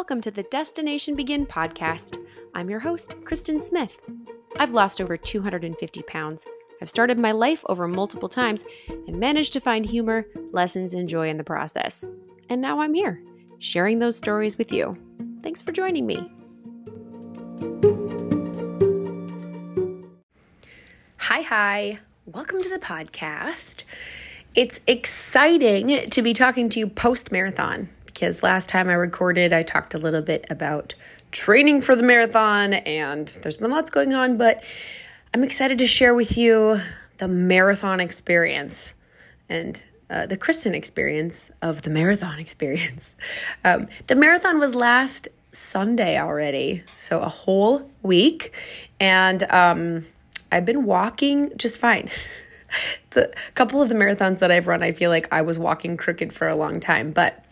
Welcome to the Destination Begin podcast. I'm your host, Kristen Smith. I've lost over 250 pounds. I've started my life over multiple times and managed to find humor, lessons, and joy in the process. And now I'm here, sharing those stories with you. Thanks for joining me. Hi, hi. Welcome to the podcast. It's exciting to be talking to you post marathon because last time I recorded, I talked a little bit about training for the marathon, and there's been lots going on, but I'm excited to share with you the marathon experience and uh, the Kristen experience of the marathon experience. Um, the marathon was last Sunday already, so a whole week, and um, I've been walking just fine. the couple of the marathons that I've run, I feel like I was walking crooked for a long time, but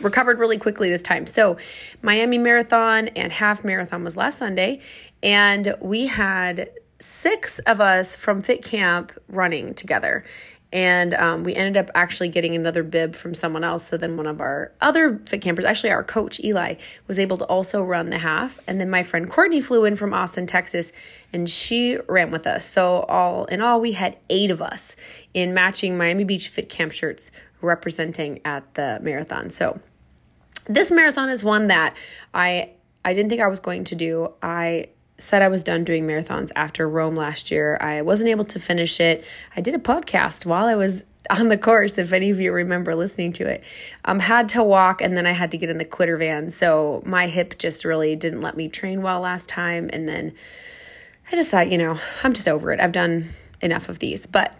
recovered really quickly this time. So, Miami Marathon and half marathon was last Sunday, and we had six of us from Fit Camp running together. And um, we ended up actually getting another bib from someone else. So then one of our other fit campers, actually our coach Eli, was able to also run the half. And then my friend Courtney flew in from Austin, Texas, and she ran with us. So all in all, we had eight of us in matching Miami Beach Fit Camp shirts representing at the marathon. So this marathon is one that I I didn't think I was going to do. I said I was done doing marathons after Rome last year. I wasn't able to finish it. I did a podcast while I was on the course, if any of you remember listening to it. Um, had to walk and then I had to get in the quitter van. So my hip just really didn't let me train well last time. And then I just thought, you know, I'm just over it. I've done enough of these. But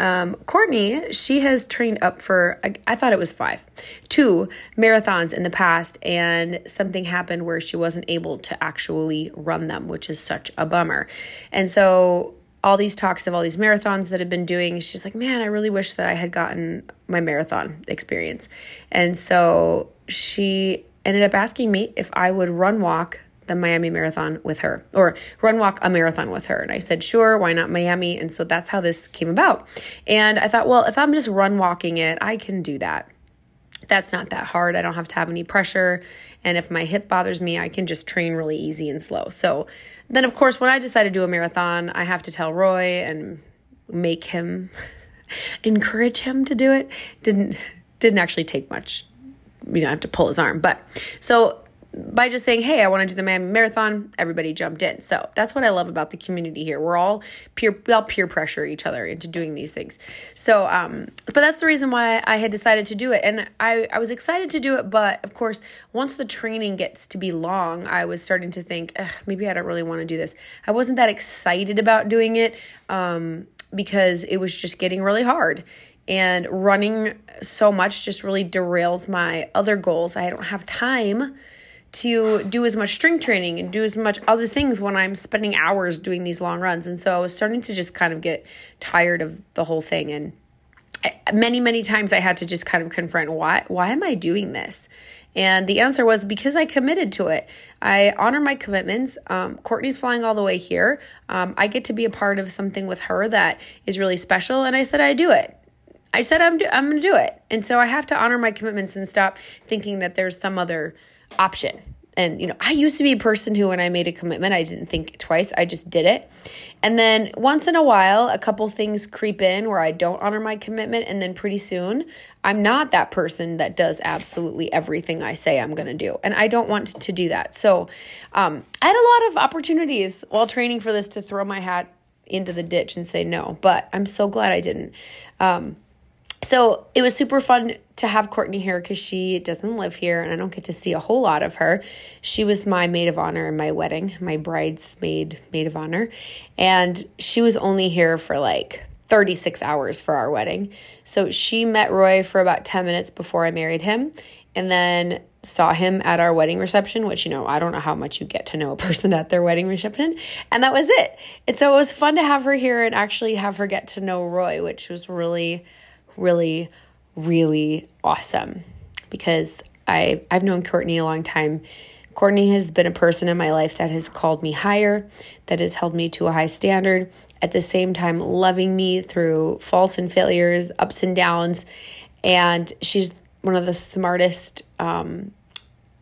um, Courtney, she has trained up for, I, I, thought it was five, two marathons in the past, and something happened where she wasn't able to actually run them, which is such a bummer. And so, all these talks of all these marathons that have been doing, she's like, man, I really wish that I had gotten my marathon experience. And so, she ended up asking me if I would run walk the Miami Marathon with her or run walk a marathon with her. And I said, sure, why not Miami? And so that's how this came about. And I thought, well, if I'm just run walking it, I can do that. That's not that hard. I don't have to have any pressure. And if my hip bothers me, I can just train really easy and slow. So then, of course, when I decide to do a marathon, I have to tell Roy and make him encourage him to do it. Didn't didn't actually take much. You don't have to pull his arm, but so by just saying, hey, I want to do the Miami Marathon, everybody jumped in. So that's what I love about the community here. We're all peer, we all peer pressure each other into doing these things. So, um, but that's the reason why I had decided to do it. And I, I was excited to do it, but of course, once the training gets to be long, I was starting to think, maybe I don't really want to do this. I wasn't that excited about doing it um, because it was just getting really hard and running so much just really derails my other goals. I don't have time to do as much strength training and do as much other things when I'm spending hours doing these long runs. And so I was starting to just kind of get tired of the whole thing. And many, many times I had to just kind of confront why, why am I doing this? And the answer was because I committed to it. I honor my commitments. Um, Courtney's flying all the way here. Um, I get to be a part of something with her that is really special. And I said, I do it. I said, I'm, do- I'm going to do it. And so I have to honor my commitments and stop thinking that there's some other option. And, you know, I used to be a person who, when I made a commitment, I didn't think twice. I just did it. And then once in a while, a couple things creep in where I don't honor my commitment. And then pretty soon, I'm not that person that does absolutely everything I say I'm going to do. And I don't want to do that. So um, I had a lot of opportunities while training for this to throw my hat into the ditch and say no. But I'm so glad I didn't. Um, so it was super fun to have Courtney here because she doesn't live here and I don't get to see a whole lot of her. She was my maid of honor in my wedding, my bridesmaid maid of honor. And she was only here for like 36 hours for our wedding. So she met Roy for about 10 minutes before I married him and then saw him at our wedding reception, which, you know, I don't know how much you get to know a person at their wedding reception. And that was it. And so it was fun to have her here and actually have her get to know Roy, which was really really, really awesome because I, I've known Courtney a long time. Courtney has been a person in my life that has called me higher, that has held me to a high standard, at the same time, loving me through faults and failures, ups and downs. And she's one of the smartest um,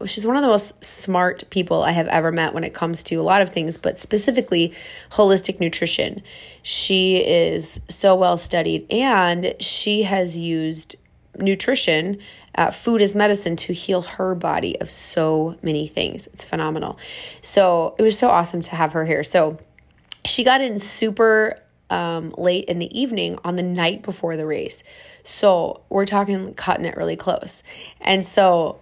she's one of the most smart people I have ever met when it comes to a lot of things, but specifically holistic nutrition. She is so well studied and she has used nutrition, uh, food as medicine to heal her body of so many things. It's phenomenal. So it was so awesome to have her here. So she got in super um, late in the evening on the night before the race. So we're talking cutting it really close. And so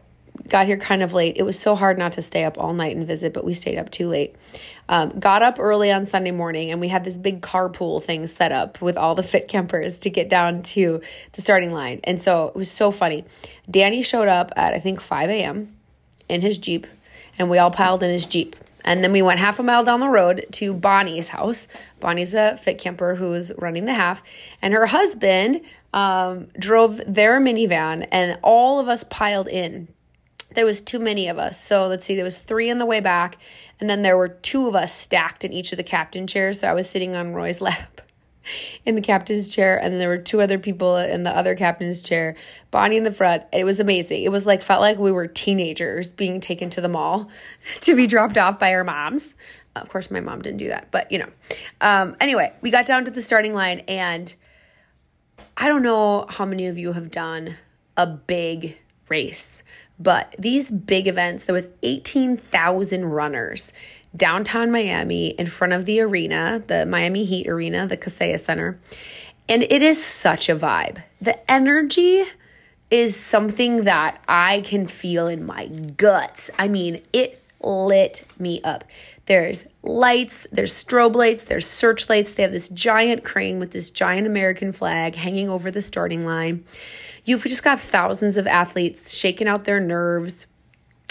got here kind of late. It was so hard not to stay up all night and visit, but we stayed up too late. Um, got up early on Sunday morning and we had this big carpool thing set up with all the fit campers to get down to the starting line. And so it was so funny. Danny showed up at I think 5 a.m. in his Jeep and we all piled in his Jeep. And then we went half a mile down the road to Bonnie's house. Bonnie's a fit camper who was running the half, and her husband um, drove their minivan, and all of us piled in there was too many of us. So let's see, there was three on the way back, and then there were two of us stacked in each of the captain chairs. So I was sitting on Roy's lap in the captain's chair, and there were two other people in the other captain's chair, Bonnie in the front. It was amazing. It was like felt like we were teenagers being taken to the mall to be dropped off by our moms. Of course, my mom didn't do that, but you know. Um, anyway, we got down to the starting line, and I don't know how many of you have done a big race but these big events, there was 18,000 runners downtown Miami in front of the arena, the Miami Heat arena, the Kaseya Center. And it is such a vibe. The energy is something that I can feel in my guts. I mean, it lit me up. There's lights, there's strobe lights, there's searchlights. They have this giant crane with this giant American flag hanging over the starting line. You've just got thousands of athletes shaking out their nerves,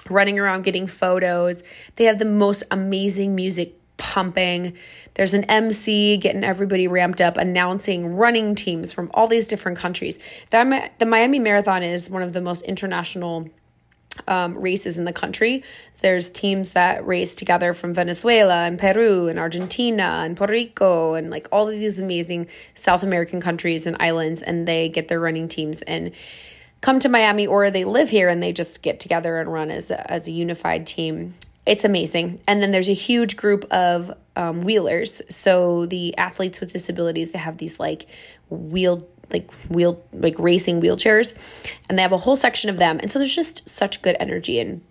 running around getting photos. They have the most amazing music pumping. There's an MC getting everybody ramped up, announcing running teams from all these different countries. The, Miami Marathon is one of the most international um, races in the country. There's teams that race together from Venezuela and Peru and Argentina and Puerto Rico and like all of these amazing South American countries and islands, and they get their running teams and come to Miami or they live here and they just get together and run as a, as a unified team. It's amazing. And then there's a huge group of um, wheelers. So the athletes with disabilities, they have these like wheel like wheel like racing wheelchairs and they have a whole section of them and so there's just such good energy and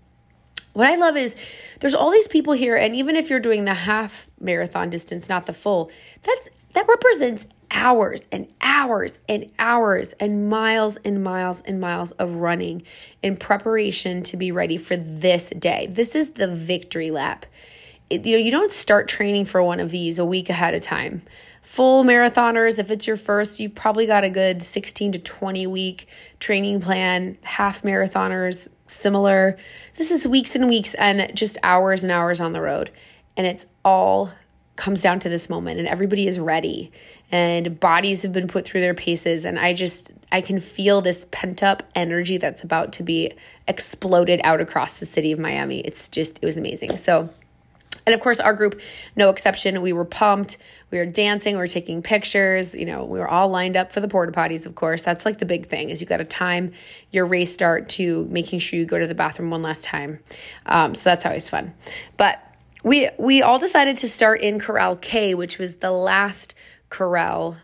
what I love is there's all these people here and even if you're doing the half marathon distance not the full that's that represents hours and hours and hours and miles and miles and miles of running in preparation to be ready for this day. This is the victory lap. It, you know, you don't start training for one of these a week ahead of time full marathoners, if it's your first, you've probably got a good 16 to 20 week training plan. Half marathoners, similar. This is weeks and weeks and just hours and hours on the road. And it's all comes down to this moment and everybody is ready and bodies have been put through their paces and I just I can feel this pent up energy that's about to be exploded out across the city of Miami. It's just it was amazing. So and of course, our group, no exception, we were pumped. We were dancing, we were taking pictures. You know, we were all lined up for the porta potties, of course. That's like the big thing is you got to time your race start to making sure you go to the bathroom one last time. Um, so that's always fun. But we we all decided to start in Corral K, which was the last corral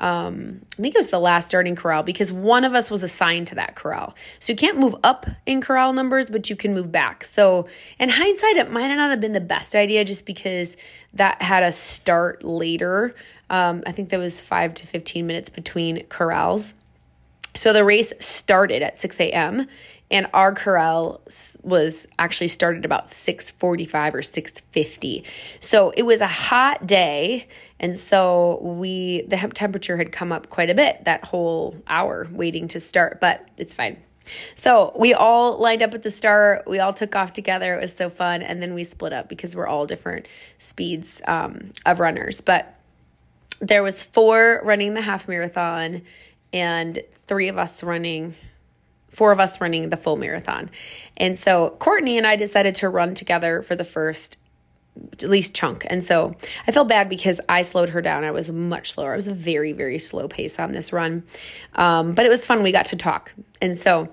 um, I think it was the last starting corral because one of us was assigned to that corral. So you can't move up in corral numbers, but you can move back. So in hindsight, it might not have been the best idea just because that had a start later. Um, I think there was five to 15 minutes between corrals. So the race started at 6 a.m and our corral was actually started about 6:45 or 6:50. So it was a hot day and so we the temperature had come up quite a bit that whole hour waiting to start, but it's fine. So we all lined up at the start. We all took off together. It was so fun. And then we split up because we're all different speeds um, of runners. But there was four running the half marathon and three of us running four of us running the full marathon. And so Courtney and I decided to run together for the first at least chunk. And so I felt bad because I slowed her down. I was much slower. I was a very, very slow pace on this run. Um, but it was fun. We got to talk. And so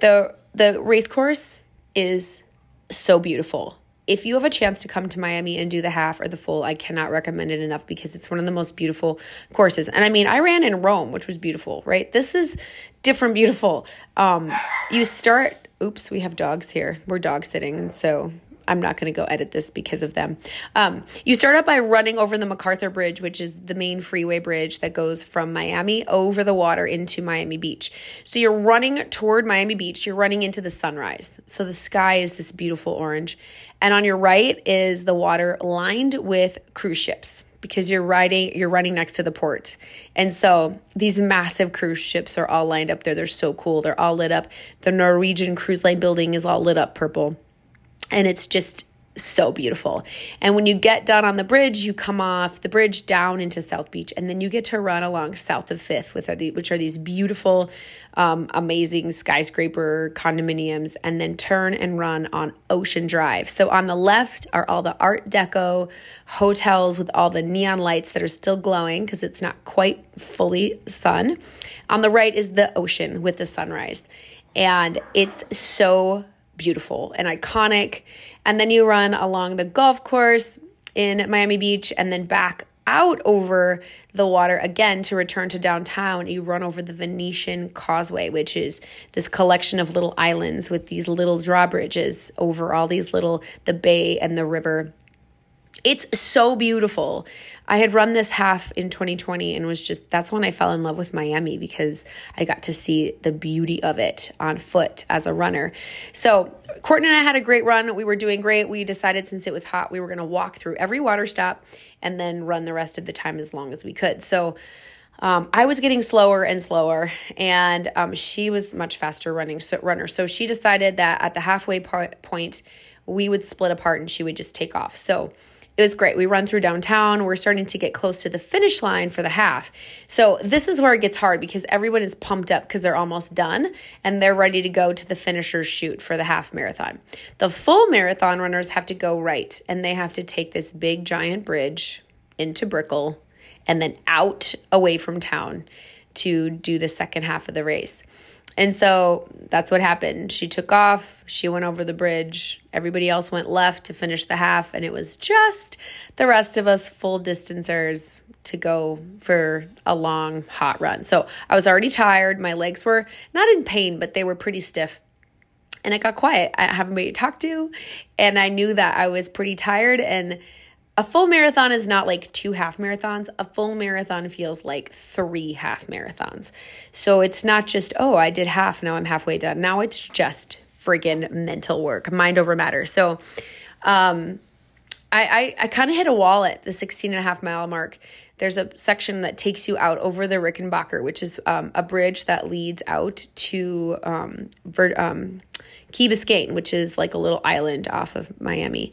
the the race course is so beautiful. If you have a chance to come to Miami and do the half or the full, I cannot recommend it enough because it's one of the most beautiful courses. And I mean, I ran in Rome, which was beautiful, right? This is different, beautiful. Um, you start, oops, we have dogs here. We're dog sitting. And so I'm not going to go edit this because of them. Um, you start out by running over the MacArthur Bridge, which is the main freeway bridge that goes from Miami over the water into Miami Beach. So you're running toward Miami Beach, you're running into the sunrise. So the sky is this beautiful orange. And on your right is the water lined with cruise ships because you're riding you're running next to the port. And so these massive cruise ships are all lined up there. They're so cool. They're all lit up. The Norwegian Cruise Line building is all lit up purple and it's just so beautiful. And when you get done on the bridge, you come off the bridge down into South Beach, and then you get to run along south of Fifth, with which are these beautiful, um, amazing skyscraper condominiums, and then turn and run on Ocean Drive. So on the left are all the Art Deco hotels with all the neon lights that are still glowing because it's not quite fully sun. On the right is the ocean with the sunrise, and it's so beautiful and iconic. And then you run along the golf course in Miami Beach and then back out over the water again to return to downtown. You run over the Venetian Causeway, which is this collection of little islands with these little drawbridges over all these little, the bay and the river it's so beautiful. I had run this half in 2020 and was just, that's when I fell in love with Miami because I got to see the beauty of it on foot as a runner. So, Courtney and I had a great run. We were doing great. We decided since it was hot, we were going to walk through every water stop and then run the rest of the time as long as we could. So, um, I was getting slower and slower, and um, she was much faster running so, runner. So she decided that at the halfway point, we would split apart and she would just take off. So it was great. We run through downtown. We're starting to get close to the finish line for the half. So this is where it gets hard because everyone is pumped up because they're almost done and they're ready to go to the finisher's chute for the half marathon. The full marathon runners have to go right and they have to take this big giant bridge into Brickell and then out away from town to do the second half of the race. And so that's what happened. She took off, she went over the bridge, everybody else went left to finish the half, and it was just the rest of us full distancers to go for a long, hot run. So I was already tired. My legs were not in pain, but they were pretty stiff. And it got quiet. I haven't anybody to talk to. And I knew that I was pretty tired and a full marathon is not like two half marathons. A full marathon feels like three half marathons. So it's not just, oh, I did half, now I'm halfway done. Now it's just friggin' mental work, mind over matter. So um, I, I, I kind of hit a wall at the 16 and a half mile mark. There's a section that takes you out over the Rickenbacker, which is um, a bridge that leads out to um, Ver, um, Key Biscayne, which is like a little island off of Miami.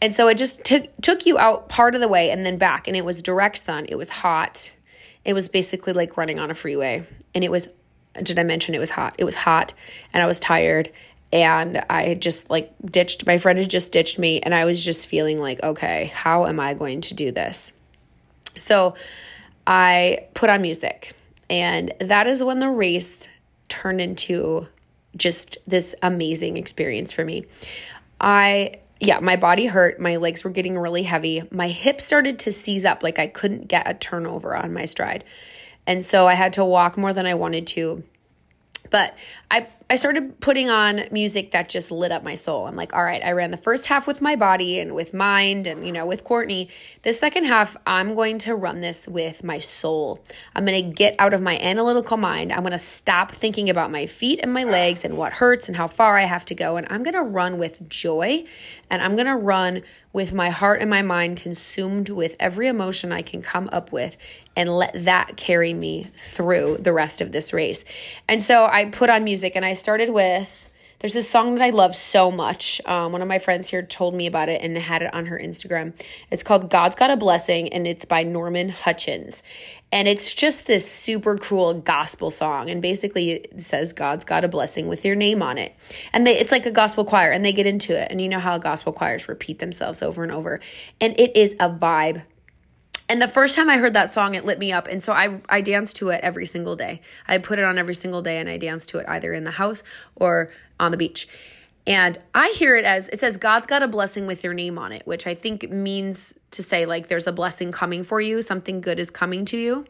And so it just took took you out part of the way and then back and it was direct sun. It was hot. It was basically like running on a freeway. And it was did I mention it was hot? It was hot and I was tired and I just like ditched my friend had just ditched me and I was just feeling like, okay, how am I going to do this? So I put on music and that is when the race turned into just this amazing experience for me. I yeah, my body hurt. My legs were getting really heavy. My hips started to seize up, like I couldn't get a turnover on my stride. And so I had to walk more than I wanted to. But I I started putting on music that just lit up my soul. I'm like, all right, I ran the first half with my body and with mind and, you know, with Courtney. The second half, I'm going to run this with my soul. I'm going to get out of my analytical mind. I'm going to stop thinking about my feet and my legs and what hurts and how far I have to go. And I'm going to run with joy and I'm going to run with my heart and my mind consumed with every emotion I can come up with and let that carry me through the rest of this race. And so I put on music and I started with there's this song that I love so much. Um, one of my friends here told me about it and had it on her Instagram. It's called God's Got a Blessing and it's by Norman Hutchins. And it's just this super cool gospel song. And basically, it says God's got a blessing with your name on it. And they, it's like a gospel choir and they get into it. And you know how gospel choirs repeat themselves over and over. And it is a vibe and the first time I heard that song, it lit me up. And so I, I danced to it every single day. I put it on every single day and I danced to it either in the house or on the beach. And I hear it as it says God's got a blessing with your name on it, which I think means to say like there's a blessing coming for you, something good is coming to you.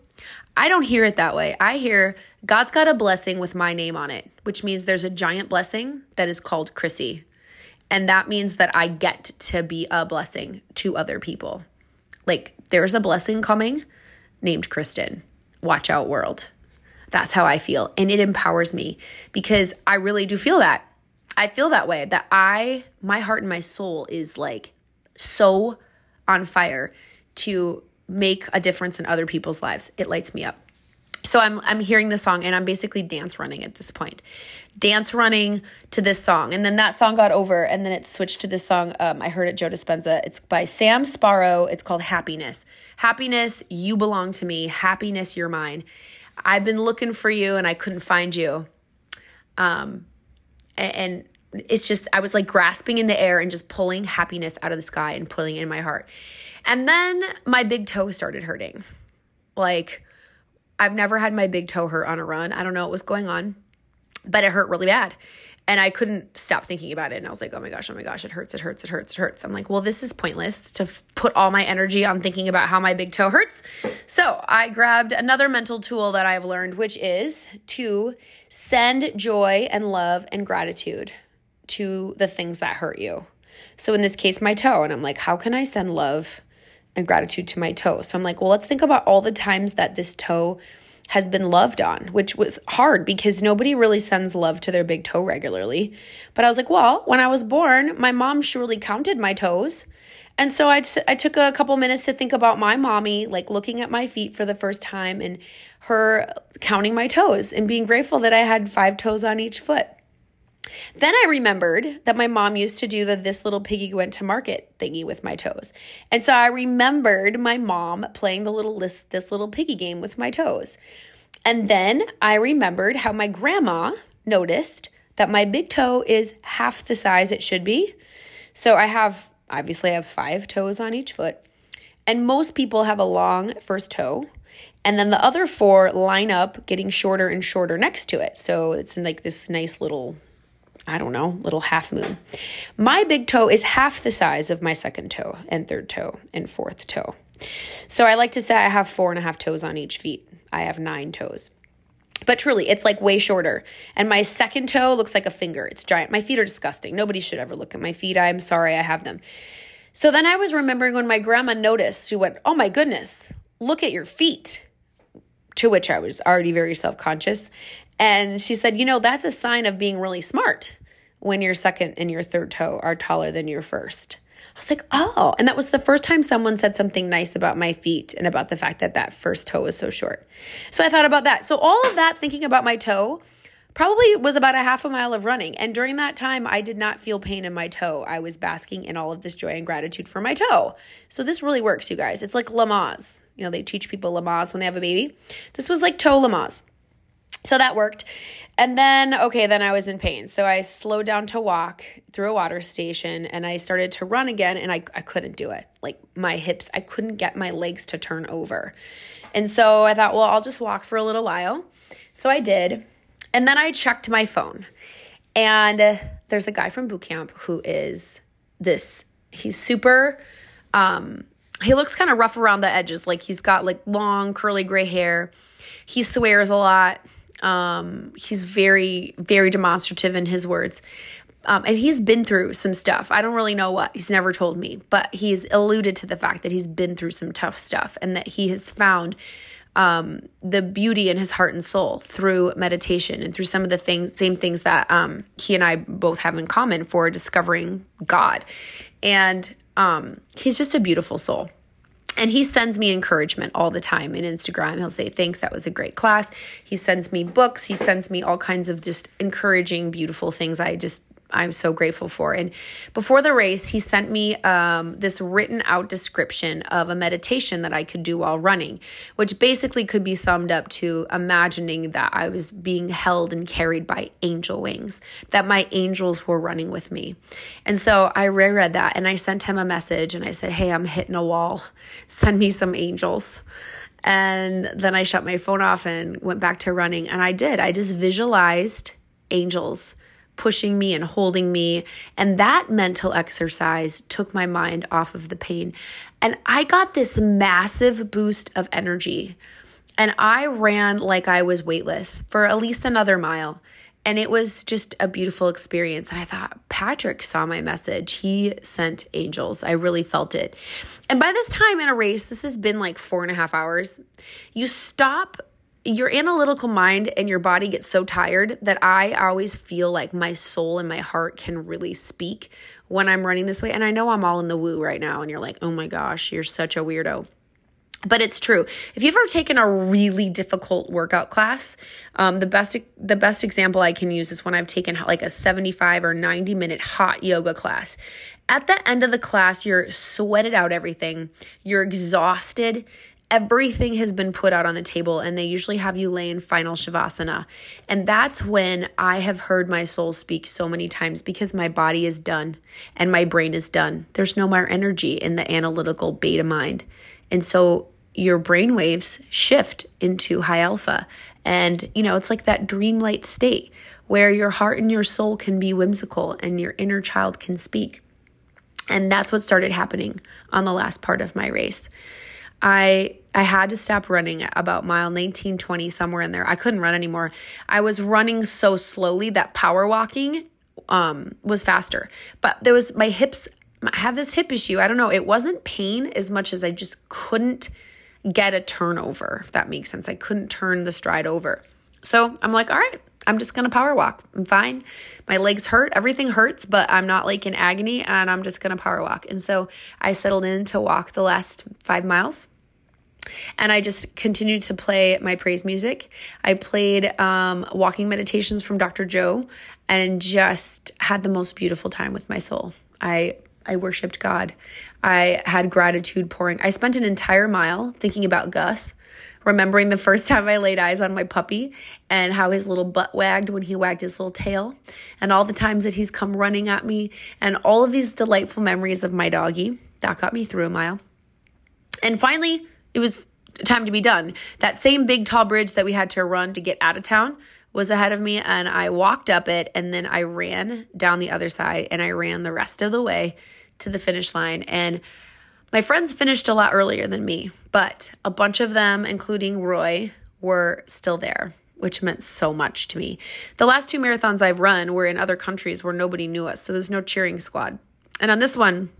I don't hear it that way. I hear God's got a blessing with my name on it, which means there's a giant blessing that is called Chrissy. And that means that I get to be a blessing to other people. Like there's a blessing coming named Kristen. Watch out, world. That's how I feel. And it empowers me because I really do feel that. I feel that way that I, my heart and my soul is like so on fire to make a difference in other people's lives. It lights me up. So I'm I'm hearing the song and I'm basically dance running at this point. Dance running to this song. And then that song got over and then it switched to this song um, I heard at Joe Dispenza. It's by Sam Sparro. It's called Happiness. Happiness, you belong to me. Happiness, you're mine. I've been looking for you and I couldn't find you. Um and, and it's just I was like grasping in the air and just pulling happiness out of the sky and pulling it in my heart. And then my big toe started hurting. Like I've never had my big toe hurt on a run. I don't know what was going on, but it hurt really bad. And I couldn't stop thinking about it. And I was like, oh my gosh, oh my gosh, it hurts, it hurts, it hurts, it hurts. I'm like, well, this is pointless to f- put all my energy on thinking about how my big toe hurts. So I grabbed another mental tool that I've learned, which is to send joy and love and gratitude to the things that hurt you. So in this case, my toe. And I'm like, how can I send love and gratitude to my toe. So I'm like, well, let's think about all the times that this toe has been loved on, which was hard because nobody really sends love to their big toe regularly. But I was like, well, when I was born, my mom surely counted my toes. And so I, t- I took a couple minutes to think about my mommy, like looking at my feet for the first time and her counting my toes and being grateful that I had five toes on each foot. Then I remembered that my mom used to do the this little piggy went to market thingy with my toes. And so I remembered my mom playing the little list this little piggy game with my toes. And then I remembered how my grandma noticed that my big toe is half the size it should be. So I have obviously I have 5 toes on each foot. And most people have a long first toe and then the other four line up getting shorter and shorter next to it. So it's like this nice little I don't know, little half moon. My big toe is half the size of my second toe and third toe and fourth toe. So I like to say I have four and a half toes on each feet. I have nine toes. But truly, it's like way shorter. And my second toe looks like a finger. It's giant. My feet are disgusting. Nobody should ever look at my feet. I'm sorry I have them. So then I was remembering when my grandma noticed, she went, Oh my goodness, look at your feet. To which I was already very self conscious. And she said, You know, that's a sign of being really smart when your second and your third toe are taller than your first. I was like, Oh. And that was the first time someone said something nice about my feet and about the fact that that first toe was so short. So I thought about that. So all of that, thinking about my toe, probably was about a half a mile of running. And during that time, I did not feel pain in my toe. I was basking in all of this joy and gratitude for my toe. So this really works, you guys. It's like Lamaze. You know, they teach people Lamaze when they have a baby. This was like toe Lamaze. So that worked. And then, okay, then I was in pain. So I slowed down to walk through a water station and I started to run again and I, I couldn't do it. Like my hips, I couldn't get my legs to turn over. And so I thought, well, I'll just walk for a little while. So I did. And then I checked my phone. And there's a guy from boot camp who is this, he's super, um, he looks kind of rough around the edges. Like he's got like long curly gray hair. He swears a lot um, he's very, very demonstrative in his words. Um, and he's been through some stuff. I don't really know what. He's never told me, but he's alluded to the fact that he's been through some tough stuff and that he has found um, the beauty in his heart and soul through meditation and through some of the things, same things that um, he and I both have in common for discovering God. And um, he's just a beautiful soul. And he sends me encouragement all the time in Instagram. He'll say, Thanks, that was a great class. He sends me books. He sends me all kinds of just encouraging, beautiful things. I just I'm so grateful for. And before the race, he sent me um, this written out description of a meditation that I could do while running, which basically could be summed up to imagining that I was being held and carried by angel wings, that my angels were running with me. And so I reread that and I sent him a message and I said, Hey, I'm hitting a wall. Send me some angels. And then I shut my phone off and went back to running. And I did. I just visualized angels pushing me and holding me. And that mental exercise took my mind off of the pain. And I got this massive boost of energy. And I ran like I was weightless for at least another mile. And it was just a beautiful experience. And I thought, Patrick saw my message. He sent angels. I really felt it. And by this time in a race, this has been like four and a half hours, you stop your analytical mind and your body gets so tired that I always feel like my soul and my heart can really speak when I'm running this way. And I know I'm all in the woo right now, and you're like, oh my gosh, you're such a weirdo. But it's true. If you've ever taken a really difficult workout class, um, the best the best example I can use is when I've taken like a 75 or 90 minute hot yoga class. At the end of the class, you're sweated out everything. You're exhausted everything has been put out on the table and they usually have you lay in final shavasana. And that's when i have heard my soul speak so many times because my body is done and my brain is done. There's no more energy in the analytical beta mind. And so your brain waves shift into high alpha. And you know it's like that dreamlight state where your heart and your soul can be whimsical and your inner child can speak. And that's what started happening on the last part of my race I I had to stop running about mile 19 20 somewhere in there. I couldn't run anymore. I was running so slowly that power walking um was faster. But there was my hips I have this hip issue. I don't know. It wasn't pain as much as I just couldn't get a turnover, if that makes sense. I couldn't turn the stride over. So I'm like, all right, I'm just gonna power walk. I'm fine. My legs hurt, everything hurts, but I'm not like in agony and I'm just gonna power walk. And so I settled in to walk the last five miles and I just continued to play my praise music. I played um, walking meditations from Dr. Joe and just had the most beautiful time with my soul. I I worshiped God. I had gratitude pouring. I spent an entire mile thinking about Gus, remembering the first time I laid eyes on my puppy and how his little butt wagged when he wagged his little tail, and all the times that he's come running at me, and all of these delightful memories of my doggy. That got me through a mile. And finally, it was time to be done. That same big tall bridge that we had to run to get out of town was ahead of me and I walked up it and then I ran down the other side and I ran the rest of the way to the finish line and my friends finished a lot earlier than me, but a bunch of them including Roy were still there, which meant so much to me. The last two marathons I've run were in other countries where nobody knew us, so there's no cheering squad. And on this one,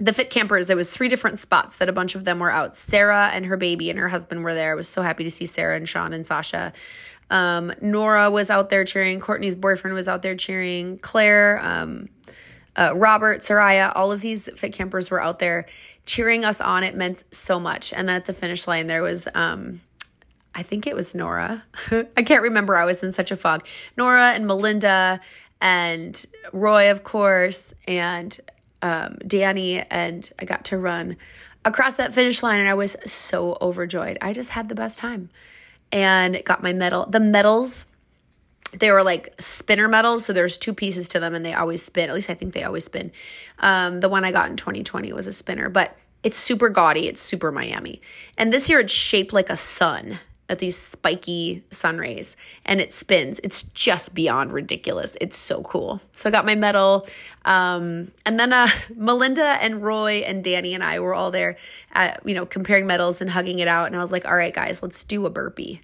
the fit campers there was three different spots that a bunch of them were out. Sarah and her baby and her husband were there. I was so happy to see sarah and sean and sasha. Um, nora was out there cheering. Courtney's boyfriend was out there cheering. Claire um, uh, robert soraya all of these fit campers were out there cheering us on it meant so much and then at the finish line there was um, i think it was nora i can't remember i was in such a fog nora and melinda and roy of course and um, Danny, and I got to run across that finish line, and I was so overjoyed. I just had the best time and got my medal. The medals, they were like spinner medals, so there's two pieces to them, and they always spin. At least I think they always spin. Um, the one I got in 2020 was a spinner, but it's super gaudy. It's super Miami, and this year it's shaped like a sun at these spiky sun rays and it spins. It's just beyond ridiculous. It's so cool. So I got my medal. Um, and then uh, Melinda and Roy and Danny and I were all there, at, you know, comparing medals and hugging it out. And I was like, all right, guys, let's do a burpee.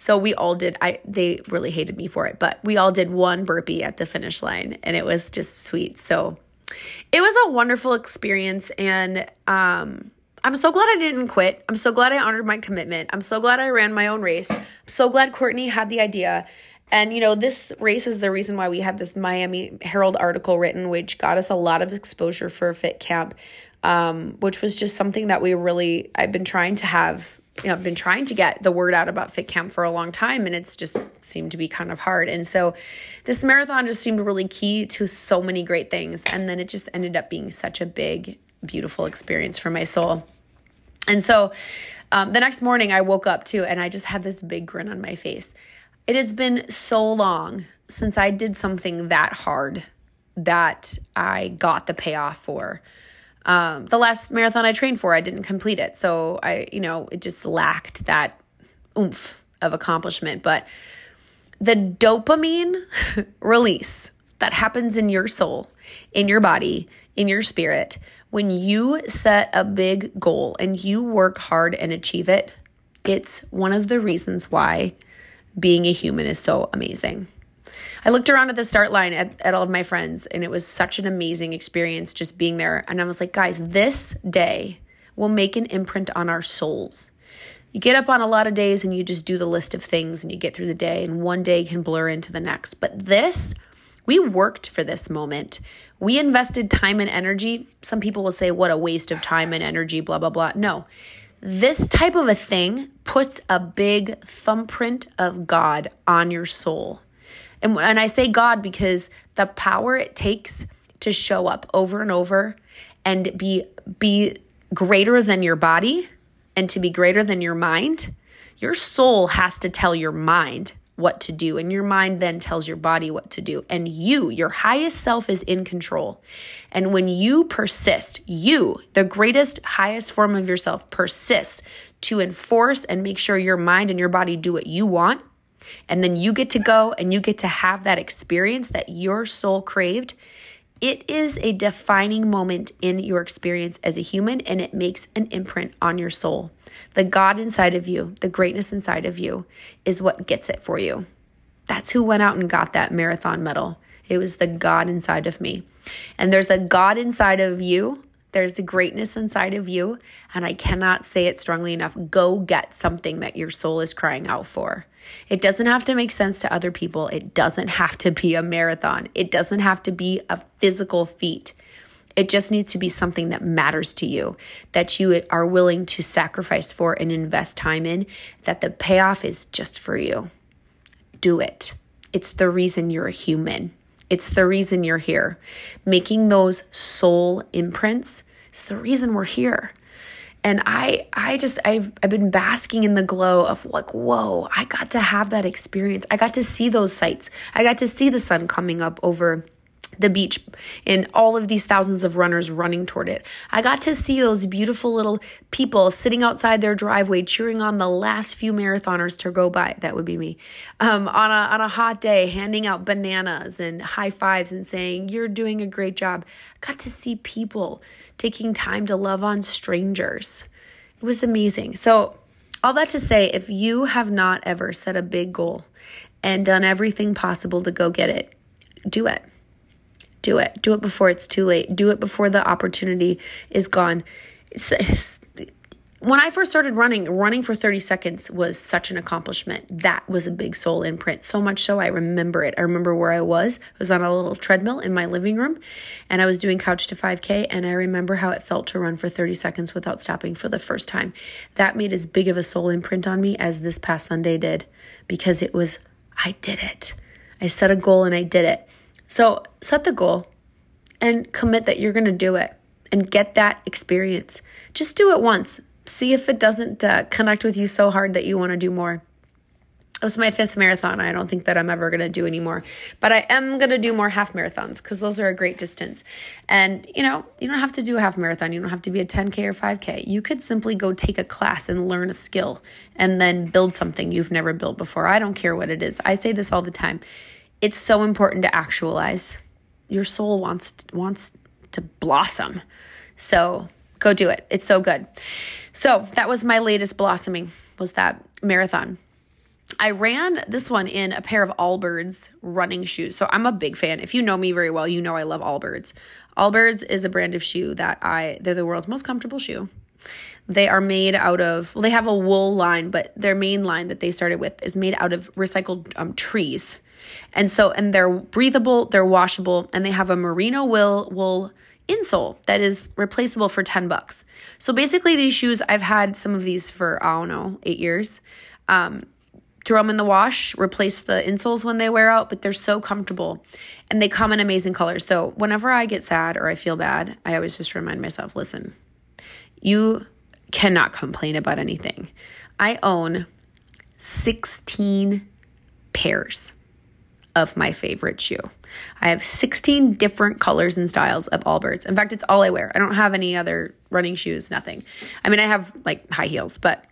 So we all did. I they really hated me for it, but we all did one burpee at the finish line, and it was just sweet. So it was a wonderful experience, and um, I'm so glad I didn't quit. I'm so glad I honored my commitment. I'm so glad I ran my own race. I'm so glad Courtney had the idea. And, you know, this race is the reason why we had this Miami Herald article written, which got us a lot of exposure for Fit Camp, um, which was just something that we really, I've been trying to have, you know, I've been trying to get the word out about Fit Camp for a long time, and it's just seemed to be kind of hard. And so this marathon just seemed really key to so many great things. And then it just ended up being such a big beautiful experience for my soul. And so um, the next morning, I woke up too, and I just had this big grin on my face. It has been so long since I did something that hard that I got the payoff for. Um, the last marathon I trained for, I didn't complete it. So I, you know, it just lacked that oomph of accomplishment. But the dopamine release that happens in your soul, in your body, in your spirit. When you set a big goal and you work hard and achieve it, it's one of the reasons why being a human is so amazing. I looked around at the start line at, at all of my friends, and it was such an amazing experience just being there. And I was like, guys, this day will make an imprint on our souls. You get up on a lot of days and you just do the list of things and you get through the day, and one day can blur into the next. But this, we worked for this moment. We invested time and energy. Some people will say, what a waste of time and energy, blah, blah, blah. No, this type of a thing puts a big thumbprint of God on your soul. And, and I say God because the power it takes to show up over and over and be be greater than your body and to be greater than your mind, your soul has to tell your mind what to do. And your mind then tells your body what to do. And you, your highest self, is in control. And when you persist, you, the greatest, highest form of yourself, persist to enforce and make sure your mind and your body do what you want. And then you get to go and you get to have that experience that your soul craved. It is a defining moment in your experience as a human and it makes an imprint on your soul. The God inside of you, the greatness inside of you, is what gets it for you. That's who went out and got that marathon medal. It was the God inside of me. And there's a God inside of you there's a greatness inside of you, and I cannot say it strongly enough. Go get something that your soul is crying out for. It doesn't have to make sense to other people. It doesn't have to be a marathon. It doesn't have to be a physical feat. It just needs to be something that matters to you, that you are willing to sacrifice for and invest time in, that the payoff is just for you. Do it. It's the reason you're a human. It's the reason you're here. Making those soul imprints is the reason we're here. And I I just I've I've been basking in the glow of like, whoa, I got to have that experience. I got to see those sights. I got to see the sun coming up over the beach and all of these thousands of runners running toward it. I got to see those beautiful little people sitting outside their driveway cheering on the last few marathoners to go by. That would be me. Um, on a on a hot day, handing out bananas and high fives and saying, "You're doing a great job." I got to see people taking time to love on strangers. It was amazing. So, all that to say, if you have not ever set a big goal and done everything possible to go get it, do it do it. Do it before it's too late. Do it before the opportunity is gone. It's, it's, when I first started running, running for 30 seconds was such an accomplishment. That was a big soul imprint. So much so I remember it. I remember where I was. I was on a little treadmill in my living room and I was doing couch to 5K. And I remember how it felt to run for 30 seconds without stopping for the first time. That made as big of a soul imprint on me as this past Sunday did because it was, I did it. I set a goal and I did it. So set the goal and commit that you're going to do it and get that experience. Just do it once. See if it doesn't uh, connect with you so hard that you want to do more. It was my fifth marathon. I don't think that I'm ever going to do anymore, but I am going to do more half marathons because those are a great distance. And you know, you don't have to do a half marathon. You don't have to be a 10K or 5K. You could simply go take a class and learn a skill and then build something you've never built before. I don't care what it is. I say this all the time it's so important to actualize. Your soul wants wants to blossom. So go do it. It's so good. So that was my latest blossoming was that marathon. I ran this one in a pair of Allbirds running shoes. So I'm a big fan. If you know me very well, you know I love Allbirds. Allbirds is a brand of shoe that I they're the world's most comfortable shoe. They are made out of well, they have a wool line, but their main line that they started with is made out of recycled um, trees. And so, and they're breathable, they're washable, and they have a merino wool wool insole that is replaceable for 10 bucks. So basically, these shoes, I've had some of these for, I don't know, eight years. Um, throw them in the wash, replace the insoles when they wear out, but they're so comfortable and they come in amazing colors. So whenever I get sad or I feel bad, I always just remind myself listen, you cannot complain about anything. I own 16 pairs of my favorite shoe. I have 16 different colors and styles of Allbirds. In fact, it's all I wear. I don't have any other running shoes, nothing. I mean, I have like high heels, but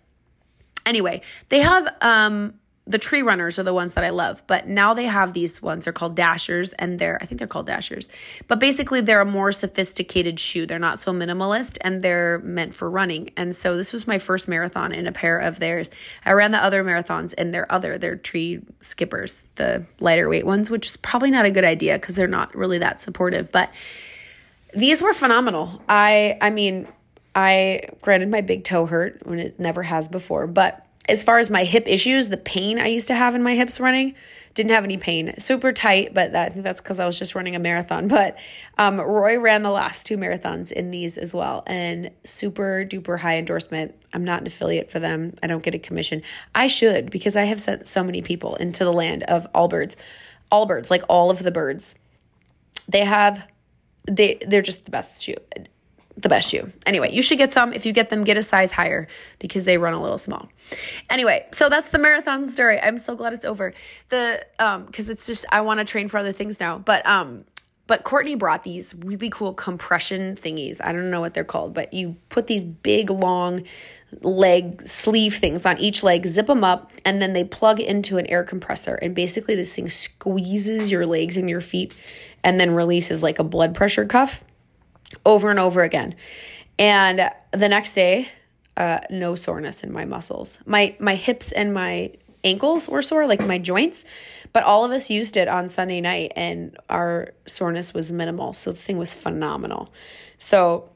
anyway, they have um the tree runners are the ones that I love, but now they have these ones. They're called dashers, and they're I think they're called dashers. But basically, they're a more sophisticated shoe. They're not so minimalist, and they're meant for running. And so this was my first marathon in a pair of theirs. I ran the other marathons in their other their tree skippers, the lighter weight ones, which is probably not a good idea because they're not really that supportive. But these were phenomenal. I I mean, I granted my big toe hurt when it never has before, but as far as my hip issues, the pain I used to have in my hips running, didn't have any pain. Super tight, but that, I think that's because I was just running a marathon. But um, Roy ran the last two marathons in these as well, and super duper high endorsement. I'm not an affiliate for them. I don't get a commission. I should because I have sent so many people into the land of Allbirds, all birds, like all of the birds. They have, they they're just the best shoe the best shoe. Anyway, you should get some. If you get them, get a size higher because they run a little small. Anyway, so that's the marathon story. I'm so glad it's over. The um because it's just I want to train for other things now. But um but Courtney brought these really cool compression thingies. I don't know what they're called, but you put these big long leg sleeve things on each leg, zip them up, and then they plug into an air compressor. And basically, this thing squeezes your legs and your feet and then releases like a blood pressure cuff over and over again. And the next day, uh, no soreness in my muscles. My my hips and my ankles were sore, like my joints, but all of us used it on Sunday night and our soreness was minimal. So the thing was phenomenal. So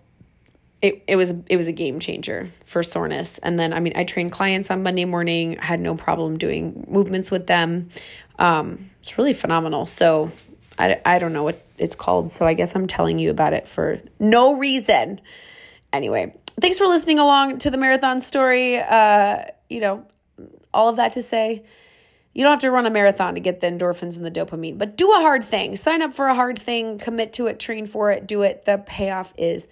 it, it was it was a game changer for soreness. And then I mean I trained clients on Monday morning, had no problem doing movements with them. Um, it's really phenomenal. So I, I don't know what it's called. So I guess I'm telling you about it for no reason. Anyway, thanks for listening along to the marathon story. Uh, you know, all of that to say, you don't have to run a marathon to get the endorphins and the dopamine, but do a hard thing. Sign up for a hard thing, commit to it, train for it, do it. The payoff is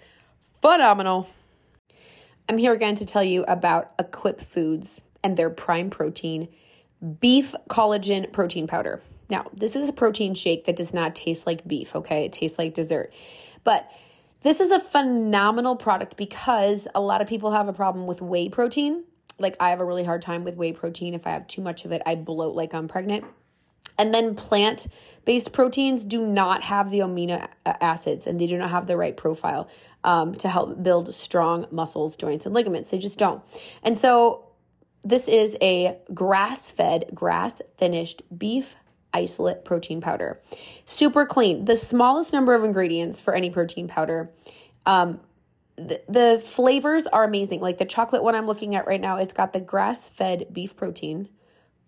phenomenal. I'm here again to tell you about Equip Foods and their prime protein beef collagen protein powder. Now, this is a protein shake that does not taste like beef, okay? It tastes like dessert. But this is a phenomenal product because a lot of people have a problem with whey protein. Like, I have a really hard time with whey protein. If I have too much of it, I bloat like I'm pregnant. And then plant based proteins do not have the amino acids and they do not have the right profile um, to help build strong muscles, joints, and ligaments. They just don't. And so, this is a grass fed, grass finished beef isolate protein powder. Super clean. The smallest number of ingredients for any protein powder. Um, the, the flavors are amazing. Like the chocolate one I'm looking at right now, it's got the grass fed beef protein,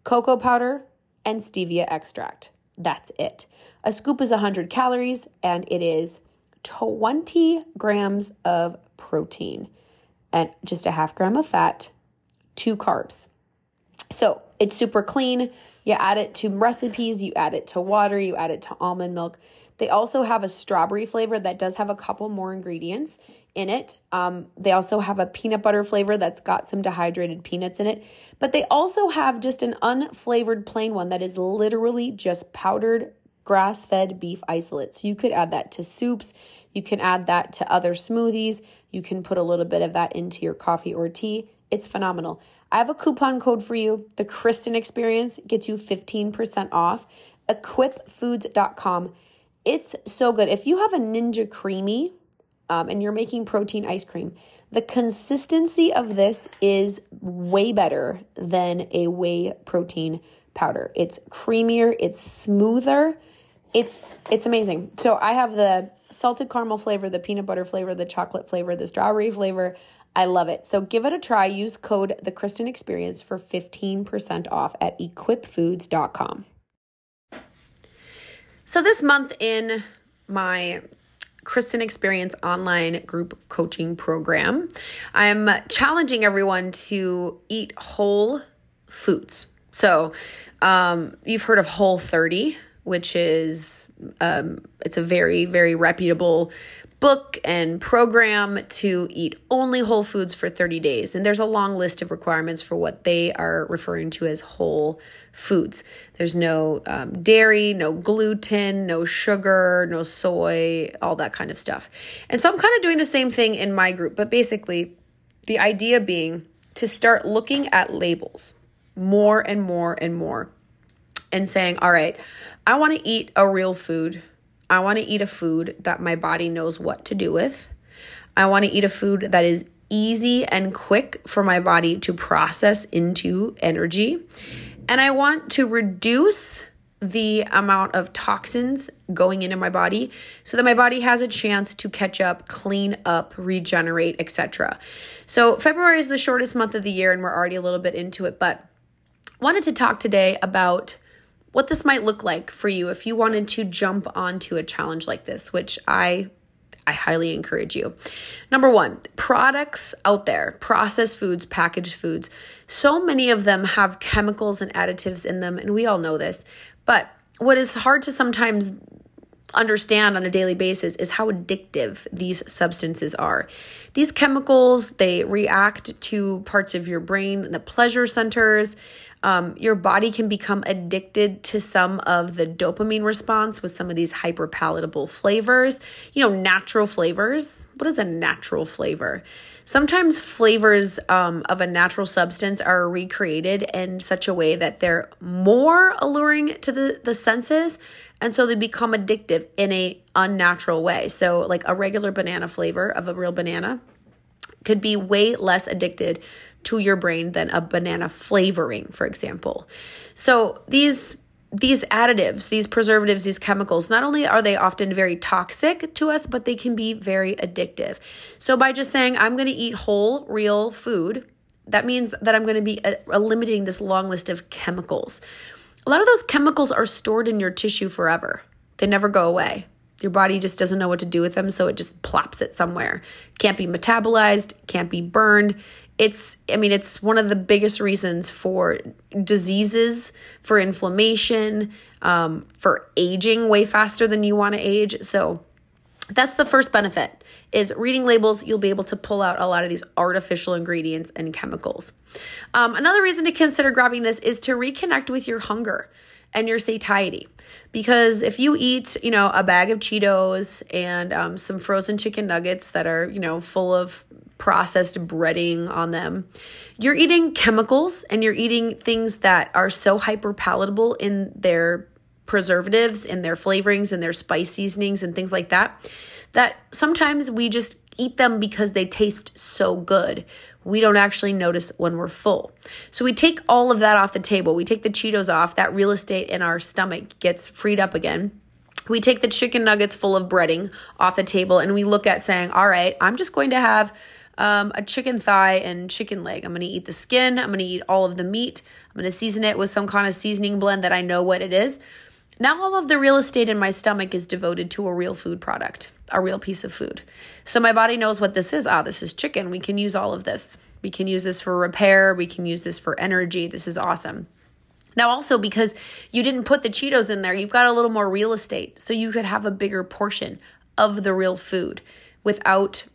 cocoa powder, and stevia extract. That's it. A scoop is 100 calories and it is 20 grams of protein and just a half gram of fat, two carbs. So it's super clean. You add it to recipes, you add it to water, you add it to almond milk. They also have a strawberry flavor that does have a couple more ingredients in it. Um, they also have a peanut butter flavor that's got some dehydrated peanuts in it. But they also have just an unflavored plain one that is literally just powdered grass fed beef isolate. So you could add that to soups. You can add that to other smoothies. You can put a little bit of that into your coffee or tea. It's phenomenal. I have a coupon code for you. The Kristen Experience gets you 15% off. Equipfoods.com. It's so good. If you have a Ninja Creami um, and you're making protein ice cream, the consistency of this is way better than a whey protein powder. It's creamier, it's smoother. It's it's amazing. So I have the salted caramel flavor, the peanut butter flavor, the chocolate flavor, the strawberry flavor. I love it. So give it a try. Use code the Kristen Experience for 15% off at equipfoods.com. So this month in my Kristen Experience online group coaching program, I'm challenging everyone to eat whole foods. So um, you've heard of Whole 30, which is um, it's a very very reputable book and program to eat only whole foods for 30 days. And there's a long list of requirements for what they are referring to as whole foods. There's no um, dairy, no gluten, no sugar, no soy, all that kind of stuff. And so I'm kind of doing the same thing in my group, but basically, the idea being to start looking at labels. more and more and more and saying, all right, I want to eat a real food. I want to eat a food that my body knows what to do with. I want to eat a food that is easy and quick for my body to process into energy. And I want to reduce the amount of toxins going into my body so that my body has a chance to catch up, clean up, regenerate, etc. So February is the shortest month of the year and we're already a little bit into it, but wanted to talk today about what this might look like for you if you wanted to jump onto a challenge like this, which I I highly encourage you. Number one, products out there, processed foods, packaged foods, so many of them have chemicals and additives in them, and we all know this. But what is hard to sometimes understand on a daily basis is how addictive these substances are. These chemicals, they react to parts of your brain, the pleasure centers, um, your body can become addicted to some of the dopamine response with some of these hyper palatable flavors. You know, natural flavors. What is a natural flavor? Sometimes flavors um, of a natural substance are recreated in such a way that they're more alluring to the, the senses and so they become addictive in a unnatural way so like a regular banana flavor of a real banana could be way less addicted to your brain than a banana flavoring, for example. So these these additives, these preservatives, these chemicals, not only are they often very toxic to us, but they can be very addictive. So by just saying I'm going to eat whole, real food, that means that I'm going to be uh, eliminating this long list of chemicals. A lot of those chemicals are stored in your tissue forever. They never go away. Your body just doesn't know what to do with them, so it just plops it somewhere. Can't be metabolized, can't be burned, it's i mean it's one of the biggest reasons for diseases for inflammation um, for aging way faster than you want to age. So that's the first benefit is reading labels you'll be able to pull out a lot of these artificial ingredients and chemicals. Um, another reason to consider grabbing this is to reconnect with your hunger and your satiety. Because if you eat you know a bag of cheetos and um, some frozen chicken nuggets that are you know full of processed breading on them. You're eating chemicals and you're eating things that are so hyper palatable in their preservatives, in their flavorings, and their spice seasonings, and things like that, that sometimes we just eat them because they taste so good. We don't actually notice when we're full. So we take all of that off the table. We take the Cheetos off, that real estate in our stomach gets freed up again we take the chicken nuggets full of breading off the table and we look at saying, all right, I'm just going to have um, a chicken thigh and chicken leg. I'm going to eat the skin. I'm going to eat all of the meat. I'm going to season it with some kind of seasoning blend that I know what it is. Now, all of the real estate in my stomach is devoted to a real food product, a real piece of food. So my body knows what this is. Ah, this is chicken. We can use all of this. We can use this for repair. We can use this for energy. This is awesome. Now, also because you didn't put the Cheetos in there, you've got a little more real estate. So you could have a bigger portion of the real food without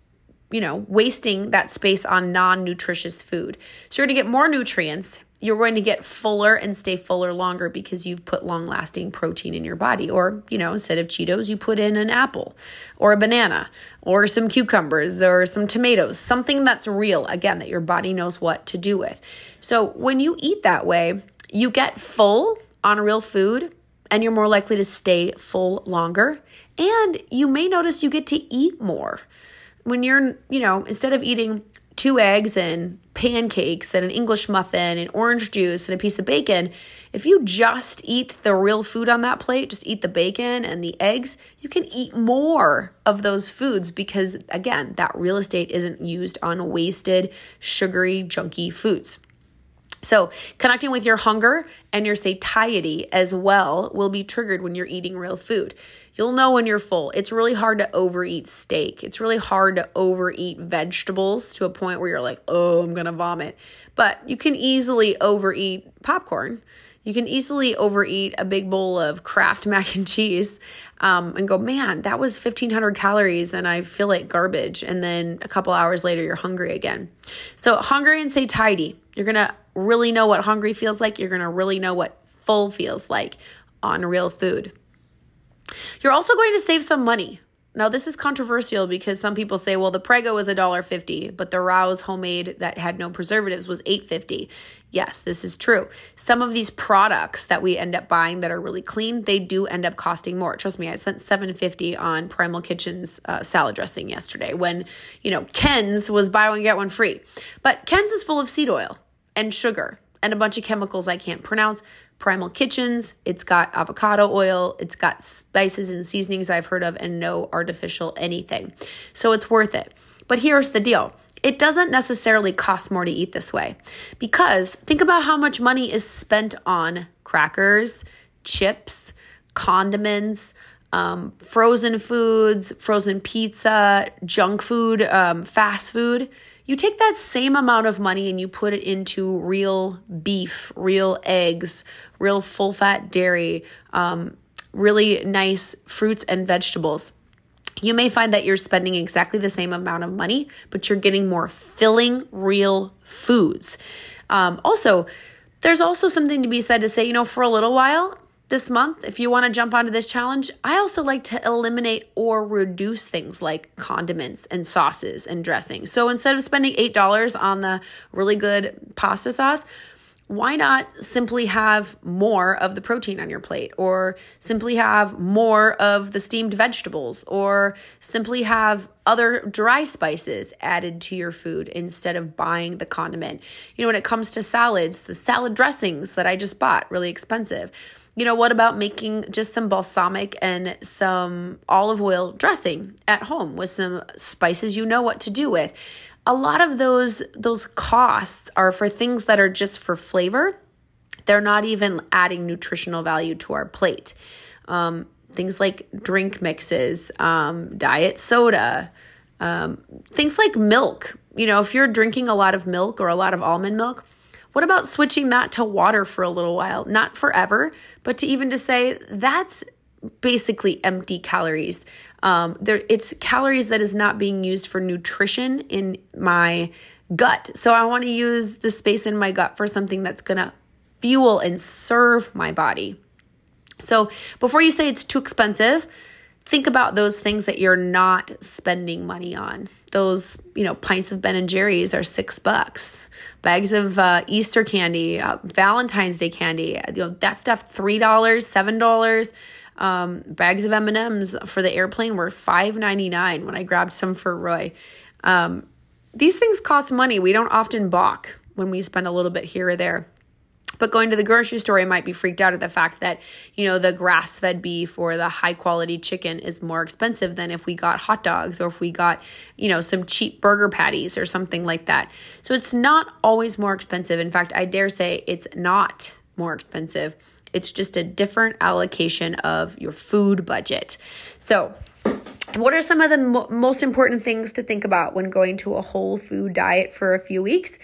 you know, wasting that space on non nutritious food. So you're going to get more nutrients. You're going to get fuller and stay fuller longer because you've put long lasting protein in your body. Or, you know, instead of Cheetos, you put in an apple or a banana or some cucumbers or some tomatoes, something that's real, again, that your body knows what to do with. So when you eat that way, you get full on real food and you're more likely to stay full longer. And you may notice you get to eat more when you're, you know, instead of eating two eggs and pancakes and an English muffin and orange juice and a piece of bacon, if you just eat the real food on that plate, just eat the bacon and the eggs, you can eat more of those foods because, again, that real estate isn't used on wasted, sugary, junky foods. So, connecting with your hunger and your satiety as well will be triggered when you're eating real food. You'll know when you're full. It's really hard to overeat steak. It's really hard to overeat vegetables to a point where you're like, oh, I'm going to vomit. But you can easily overeat popcorn. You can easily overeat a big bowl of Kraft mac and cheese um, and go, man, that was 1,500 calories and I feel like garbage. And then a couple hours later, you're hungry again. So, hungry and satiety. You're going to really know what hungry feels like. You're going to really know what full feels like on real food. You're also going to save some money. Now, this is controversial because some people say, well, the Prego was $1.50, but the Rao's homemade that had no preservatives was $8.50. Yes, this is true. Some of these products that we end up buying that are really clean, they do end up costing more. Trust me, I spent $7.50 on Primal Kitchen's uh, salad dressing yesterday when, you know, Ken's was buy one, get one free. But Ken's is full of seed oil and sugar and a bunch of chemicals I can't pronounce. Primal Kitchens, it's got avocado oil, it's got spices and seasonings I've heard of, and no artificial anything. So it's worth it. But here's the deal it doesn't necessarily cost more to eat this way because think about how much money is spent on crackers, chips, condiments. Um, frozen foods, frozen pizza, junk food, um, fast food. You take that same amount of money and you put it into real beef, real eggs, real full fat dairy, um, really nice fruits and vegetables. You may find that you're spending exactly the same amount of money, but you're getting more filling, real foods. Um, also, there's also something to be said to say, you know, for a little while this month, if you want to jump onto this challenge, I also like to eliminate or reduce things like condiments and sauces and dressings. So instead of spending $8 on the really good pasta sauce, why not simply have more of the protein on your plate or simply have more of the steamed vegetables or simply have other dry spices added to your food instead of buying the condiment. You know, when it comes to salads, the salad dressings that I just bought, really expensive. You know, what about making just some balsamic and some olive oil dressing at home with some spices you know what to do with? a lot of those those costs are for things that are just for flavor. They're not even adding nutritional value to our plate. Um, things like drink mixes, um, diet soda, um, things like milk. You know, if you're drinking a lot of milk or a lot of almond milk, what about switching that to water for a little while? Not forever, but to even to say that's basically empty calories. Um, there, it's calories that is not being used for nutrition in my gut. So I want to use the space in my gut for something that's going to fuel and serve my body. So before you say it's too expensive, think about those things that you're not spending money on. Those, you know, pints of Ben and Jerry's are six bucks. Bags of uh, Easter candy, uh, Valentine's Day candy, you know, that stuff three dollars, seven dollars. Um, bags of M&Ms for the airplane were $5.99 when I grabbed some for Roy. Um, these things cost money. We don't often balk when we spend a little bit here or there. But going to the grocery store, I might be freaked out at the fact that, you know, the grass fed beef or the high quality chicken is more expensive than if we got hot dogs or if we got, you know, some cheap burger patties or something like that. So it's not always more expensive. In fact, I dare say it's not more expensive. It's just a different allocation of your food budget. So, what are some of the mo- most important things to think about when going to a whole food diet for a few weeks?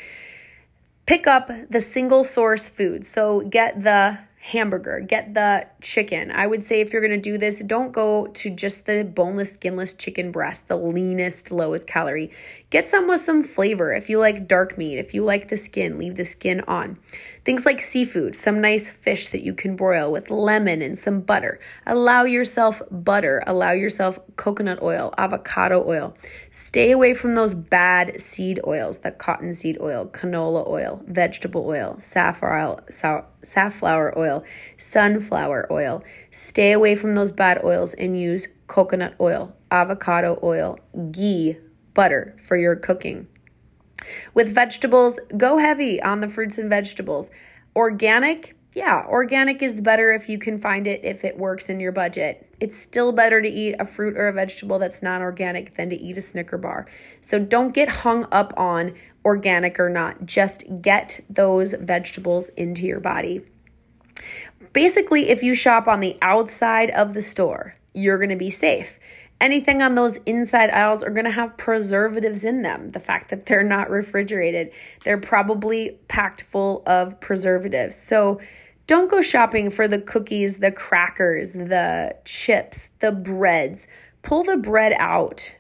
Pick up the single source food. So, get the hamburger, get the chicken. I would say if you're going to do this, don't go to just the boneless, skinless chicken breast, the leanest, lowest calorie. Get some with some flavor. If you like dark meat, if you like the skin, leave the skin on. Things like seafood, some nice fish that you can broil with lemon and some butter. Allow yourself butter, allow yourself coconut oil, avocado oil. Stay away from those bad seed oils, the cottonseed oil, canola oil, vegetable oil, safflower oil, safflower oil, sunflower oil. Stay away from those bad oils and use coconut oil, avocado oil, ghee, butter for your cooking. With vegetables, go heavy on the fruits and vegetables. Organic, yeah, organic is better if you can find it, if it works in your budget. It's still better to eat a fruit or a vegetable that's non organic than to eat a Snicker bar. So don't get hung up on organic or not. Just get those vegetables into your body. Basically, if you shop on the outside of the store, you're going to be safe anything on those inside aisles are going to have preservatives in them. The fact that they're not refrigerated, they're probably packed full of preservatives. So don't go shopping for the cookies, the crackers, the chips, the breads. Pull the bread out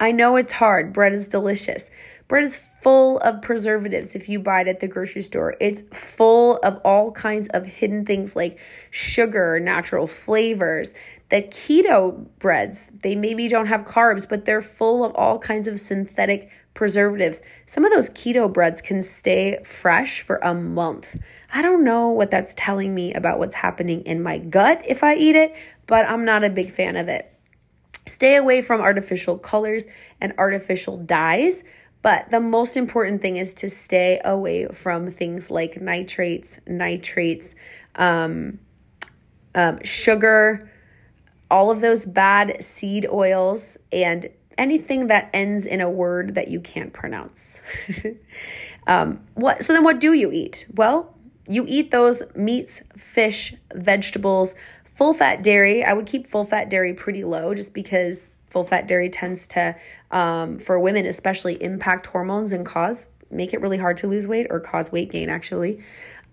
I know it's hard. Bread is delicious. Bread is full of preservatives if you buy it at the grocery store. It's full of all kinds of hidden things like sugar, natural flavors. The keto breads, they maybe don't have carbs, but they're full of all kinds of synthetic preservatives. Some of those keto breads can stay fresh for a month. I don't know what that's telling me about what's happening in my gut if I eat it, but I'm not a big fan of it. Stay away from artificial colors and artificial dyes. But the most important thing is to stay away from things like nitrates, nitrates, um, um, sugar, all of those bad seed oils, and anything that ends in a word that you can't pronounce. um, what? So then, what do you eat? Well, you eat those meats, fish, vegetables, full fat dairy. I would keep full fat dairy pretty low, just because full fat dairy tends to, um, for women especially, impact hormones and cause make it really hard to lose weight or cause weight gain actually.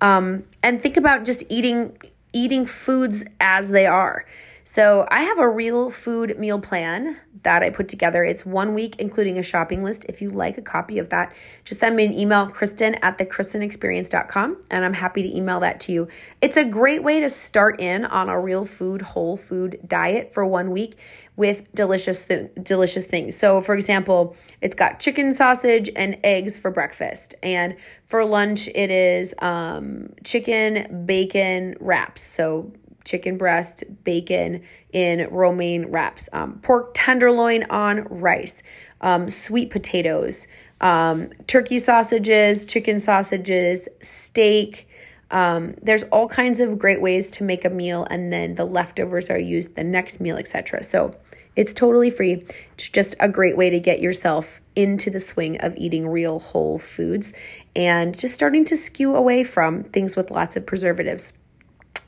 Um, and think about just eating eating foods as they are. So I have a real food meal plan that I put together. It's one week, including a shopping list. If you like a copy of that, just send me an email, Kristen at thekristenexperience.com, and I'm happy to email that to you. It's a great way to start in on a real food, whole food diet for one week with delicious th- delicious things. So for example, it's got chicken sausage and eggs for breakfast, and for lunch it is um, chicken bacon wraps. So chicken breast, bacon in romaine wraps, um, pork tenderloin on rice, um, sweet potatoes, um, turkey sausages, chicken sausages, steak. Um, there's all kinds of great ways to make a meal, and then the leftovers are used the next meal, etc. So it's totally free. It's just a great way to get yourself into the swing of eating real whole foods and just starting to skew away from things with lots of preservatives.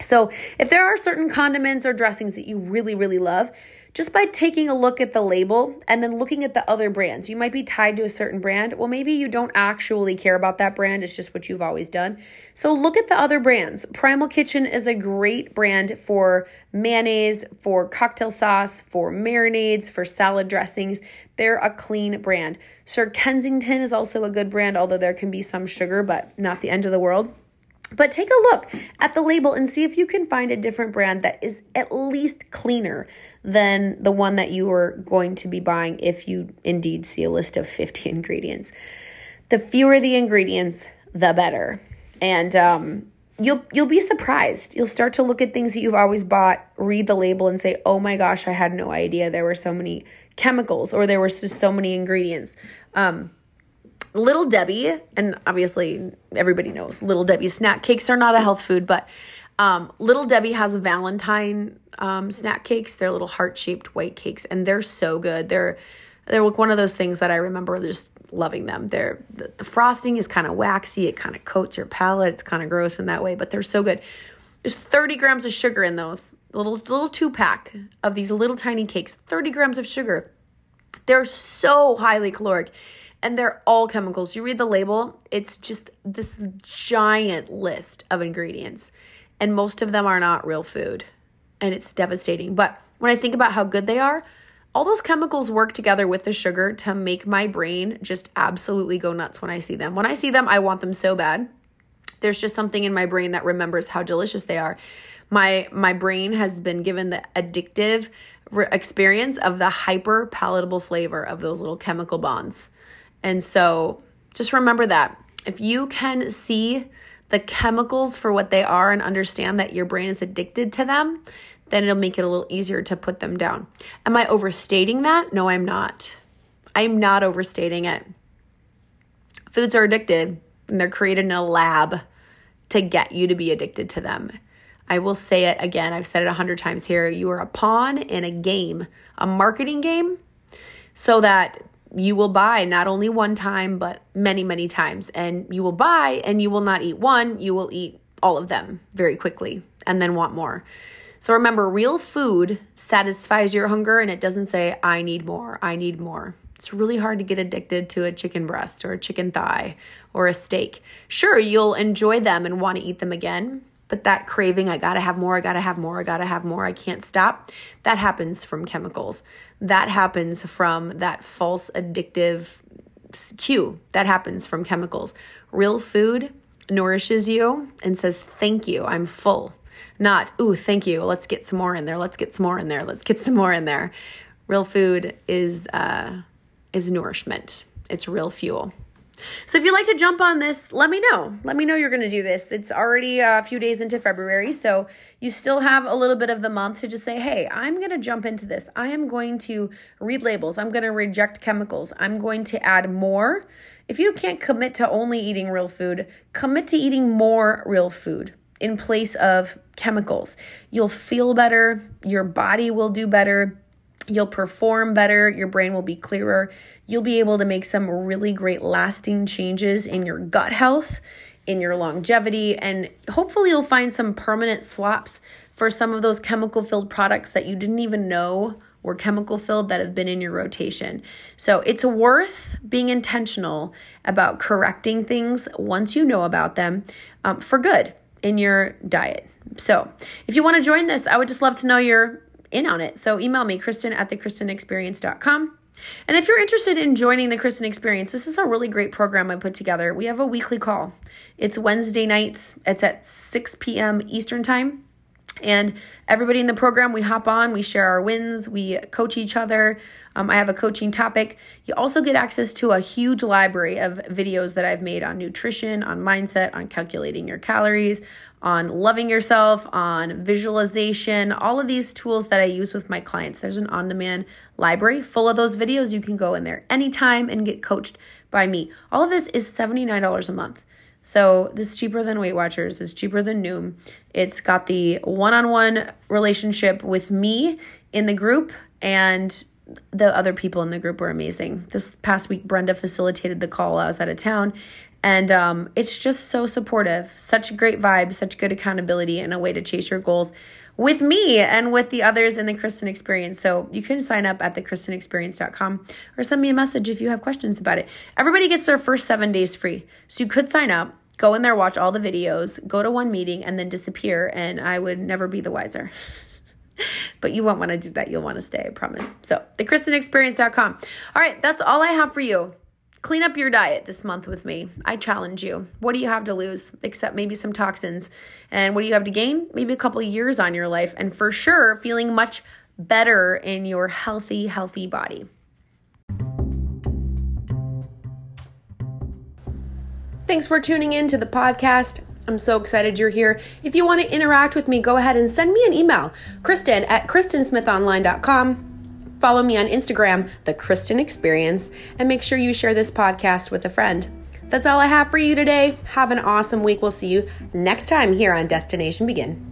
So, if there are certain condiments or dressings that you really, really love, just by taking a look at the label and then looking at the other brands, you might be tied to a certain brand. Well, maybe you don't actually care about that brand, it's just what you've always done. So, look at the other brands. Primal Kitchen is a great brand for mayonnaise, for cocktail sauce, for marinades, for salad dressings. They're a clean brand. Sir Kensington is also a good brand, although there can be some sugar, but not the end of the world. But take a look at the label and see if you can find a different brand that is at least cleaner than the one that you are going to be buying if you indeed see a list of 50 ingredients. The fewer the ingredients, the better. And um, you'll you'll be surprised. You'll start to look at things that you've always bought, read the label and say, "Oh my gosh, I had no idea there were so many chemicals or there were just so many ingredients." Um, Little Debbie, and obviously everybody knows Little Debbie snack cakes are not a health food, but um, Little Debbie has Valentine um, snack cakes. They're little heart shaped white cakes, and they're so good. They're they're one of those things that I remember just loving them. They're the, the frosting is kind of waxy. It kind of coats your palate. It's kind of gross in that way, but they're so good. There's 30 grams of sugar in those little little two pack of these little tiny cakes. 30 grams of sugar. They're so highly caloric and they're all chemicals. You read the label, it's just this giant list of ingredients, and most of them are not real food, and it's devastating. But when I think about how good they are, all those chemicals work together with the sugar to make my brain just absolutely go nuts when I see them. When I see them, I want them so bad. There's just something in my brain that remembers how delicious they are. My my brain has been given the addictive re- experience of the hyper palatable flavor of those little chemical bonds. And so just remember that. If you can see the chemicals for what they are and understand that your brain is addicted to them, then it'll make it a little easier to put them down. Am I overstating that? No, I'm not. I'm not overstating it. Foods are addicted and they're created in a lab to get you to be addicted to them. I will say it again, I've said it a hundred times here. You are a pawn in a game, a marketing game, so that you will buy not only one time, but many, many times. And you will buy and you will not eat one, you will eat all of them very quickly and then want more. So remember, real food satisfies your hunger and it doesn't say, I need more, I need more. It's really hard to get addicted to a chicken breast or a chicken thigh or a steak. Sure, you'll enjoy them and want to eat them again, but that craving, I gotta have more, I gotta have more, I gotta have more, I can't stop, that happens from chemicals. That happens from that false addictive cue. That happens from chemicals. Real food nourishes you and says, Thank you, I'm full. Not, ooh, thank you, let's get some more in there, let's get some more in there, let's get some more in there. Real food is uh, is nourishment. It's real fuel. So if you'd like to jump on this, let me know. Let me know you're going to do this. It's already uh, a few days into February, so you still have a little bit of the month to just say, "Hey, I'm going to jump into this. I am going to read labels. I'm going to reject chemicals. I'm going to add more." If you can't commit to only eating real food, commit to eating more real food in place of chemicals. You'll feel better, your body will do better You'll perform better, your brain will be clearer. You'll be able to make some really great lasting changes in your gut health, in your longevity, and hopefully you'll find some permanent swaps for some of those chemical filled products that you didn't even know were chemical filled that have been in your rotation. So it's worth being intentional about correcting things once you know about them um, for good in your diet. So if you want to join this, I would just love to know your in on it. So email me, Kristen at thekristenexperience.com. And if you're interested in joining the Kristen Experience, this is a really great program I put together. We have a weekly call. It's Wednesday nights. It's at 6 p.m. Eastern Time. And everybody in the program, we hop on, we share our wins, we coach each other. Um, I have a coaching topic. You also get access to a huge library of videos that I've made on nutrition, on mindset, on calculating your calories, on loving yourself, on visualization, all of these tools that I use with my clients. There's an on demand library full of those videos. You can go in there anytime and get coached by me. All of this is $79 a month. So this is cheaper than Weight Watchers. It's cheaper than Noom. It's got the one-on-one relationship with me in the group and the other people in the group were amazing. This past week, Brenda facilitated the call. While I was out of town. And um, it's just so supportive. Such great vibes, such good accountability, and a way to chase your goals with me and with the others in the Kristen Experience. So you can sign up at thekristenexperience.com or send me a message if you have questions about it. Everybody gets their first seven days free. So you could sign up, go in there, watch all the videos, go to one meeting, and then disappear. And I would never be the wiser. but you won't want to do that. You'll want to stay, I promise. So, thekristenexperience.com. All right, that's all I have for you. Clean up your diet this month with me. I challenge you. What do you have to lose except maybe some toxins? And what do you have to gain? Maybe a couple years on your life. And for sure, feeling much better in your healthy, healthy body. Thanks for tuning in to the podcast. I'm so excited you're here. If you want to interact with me, go ahead and send me an email, Kristen at KristenSmithOnline.com Follow me on Instagram, The Kristen Experience, and make sure you share this podcast with a friend. That's all I have for you today. Have an awesome week. We'll see you next time here on Destination Begin.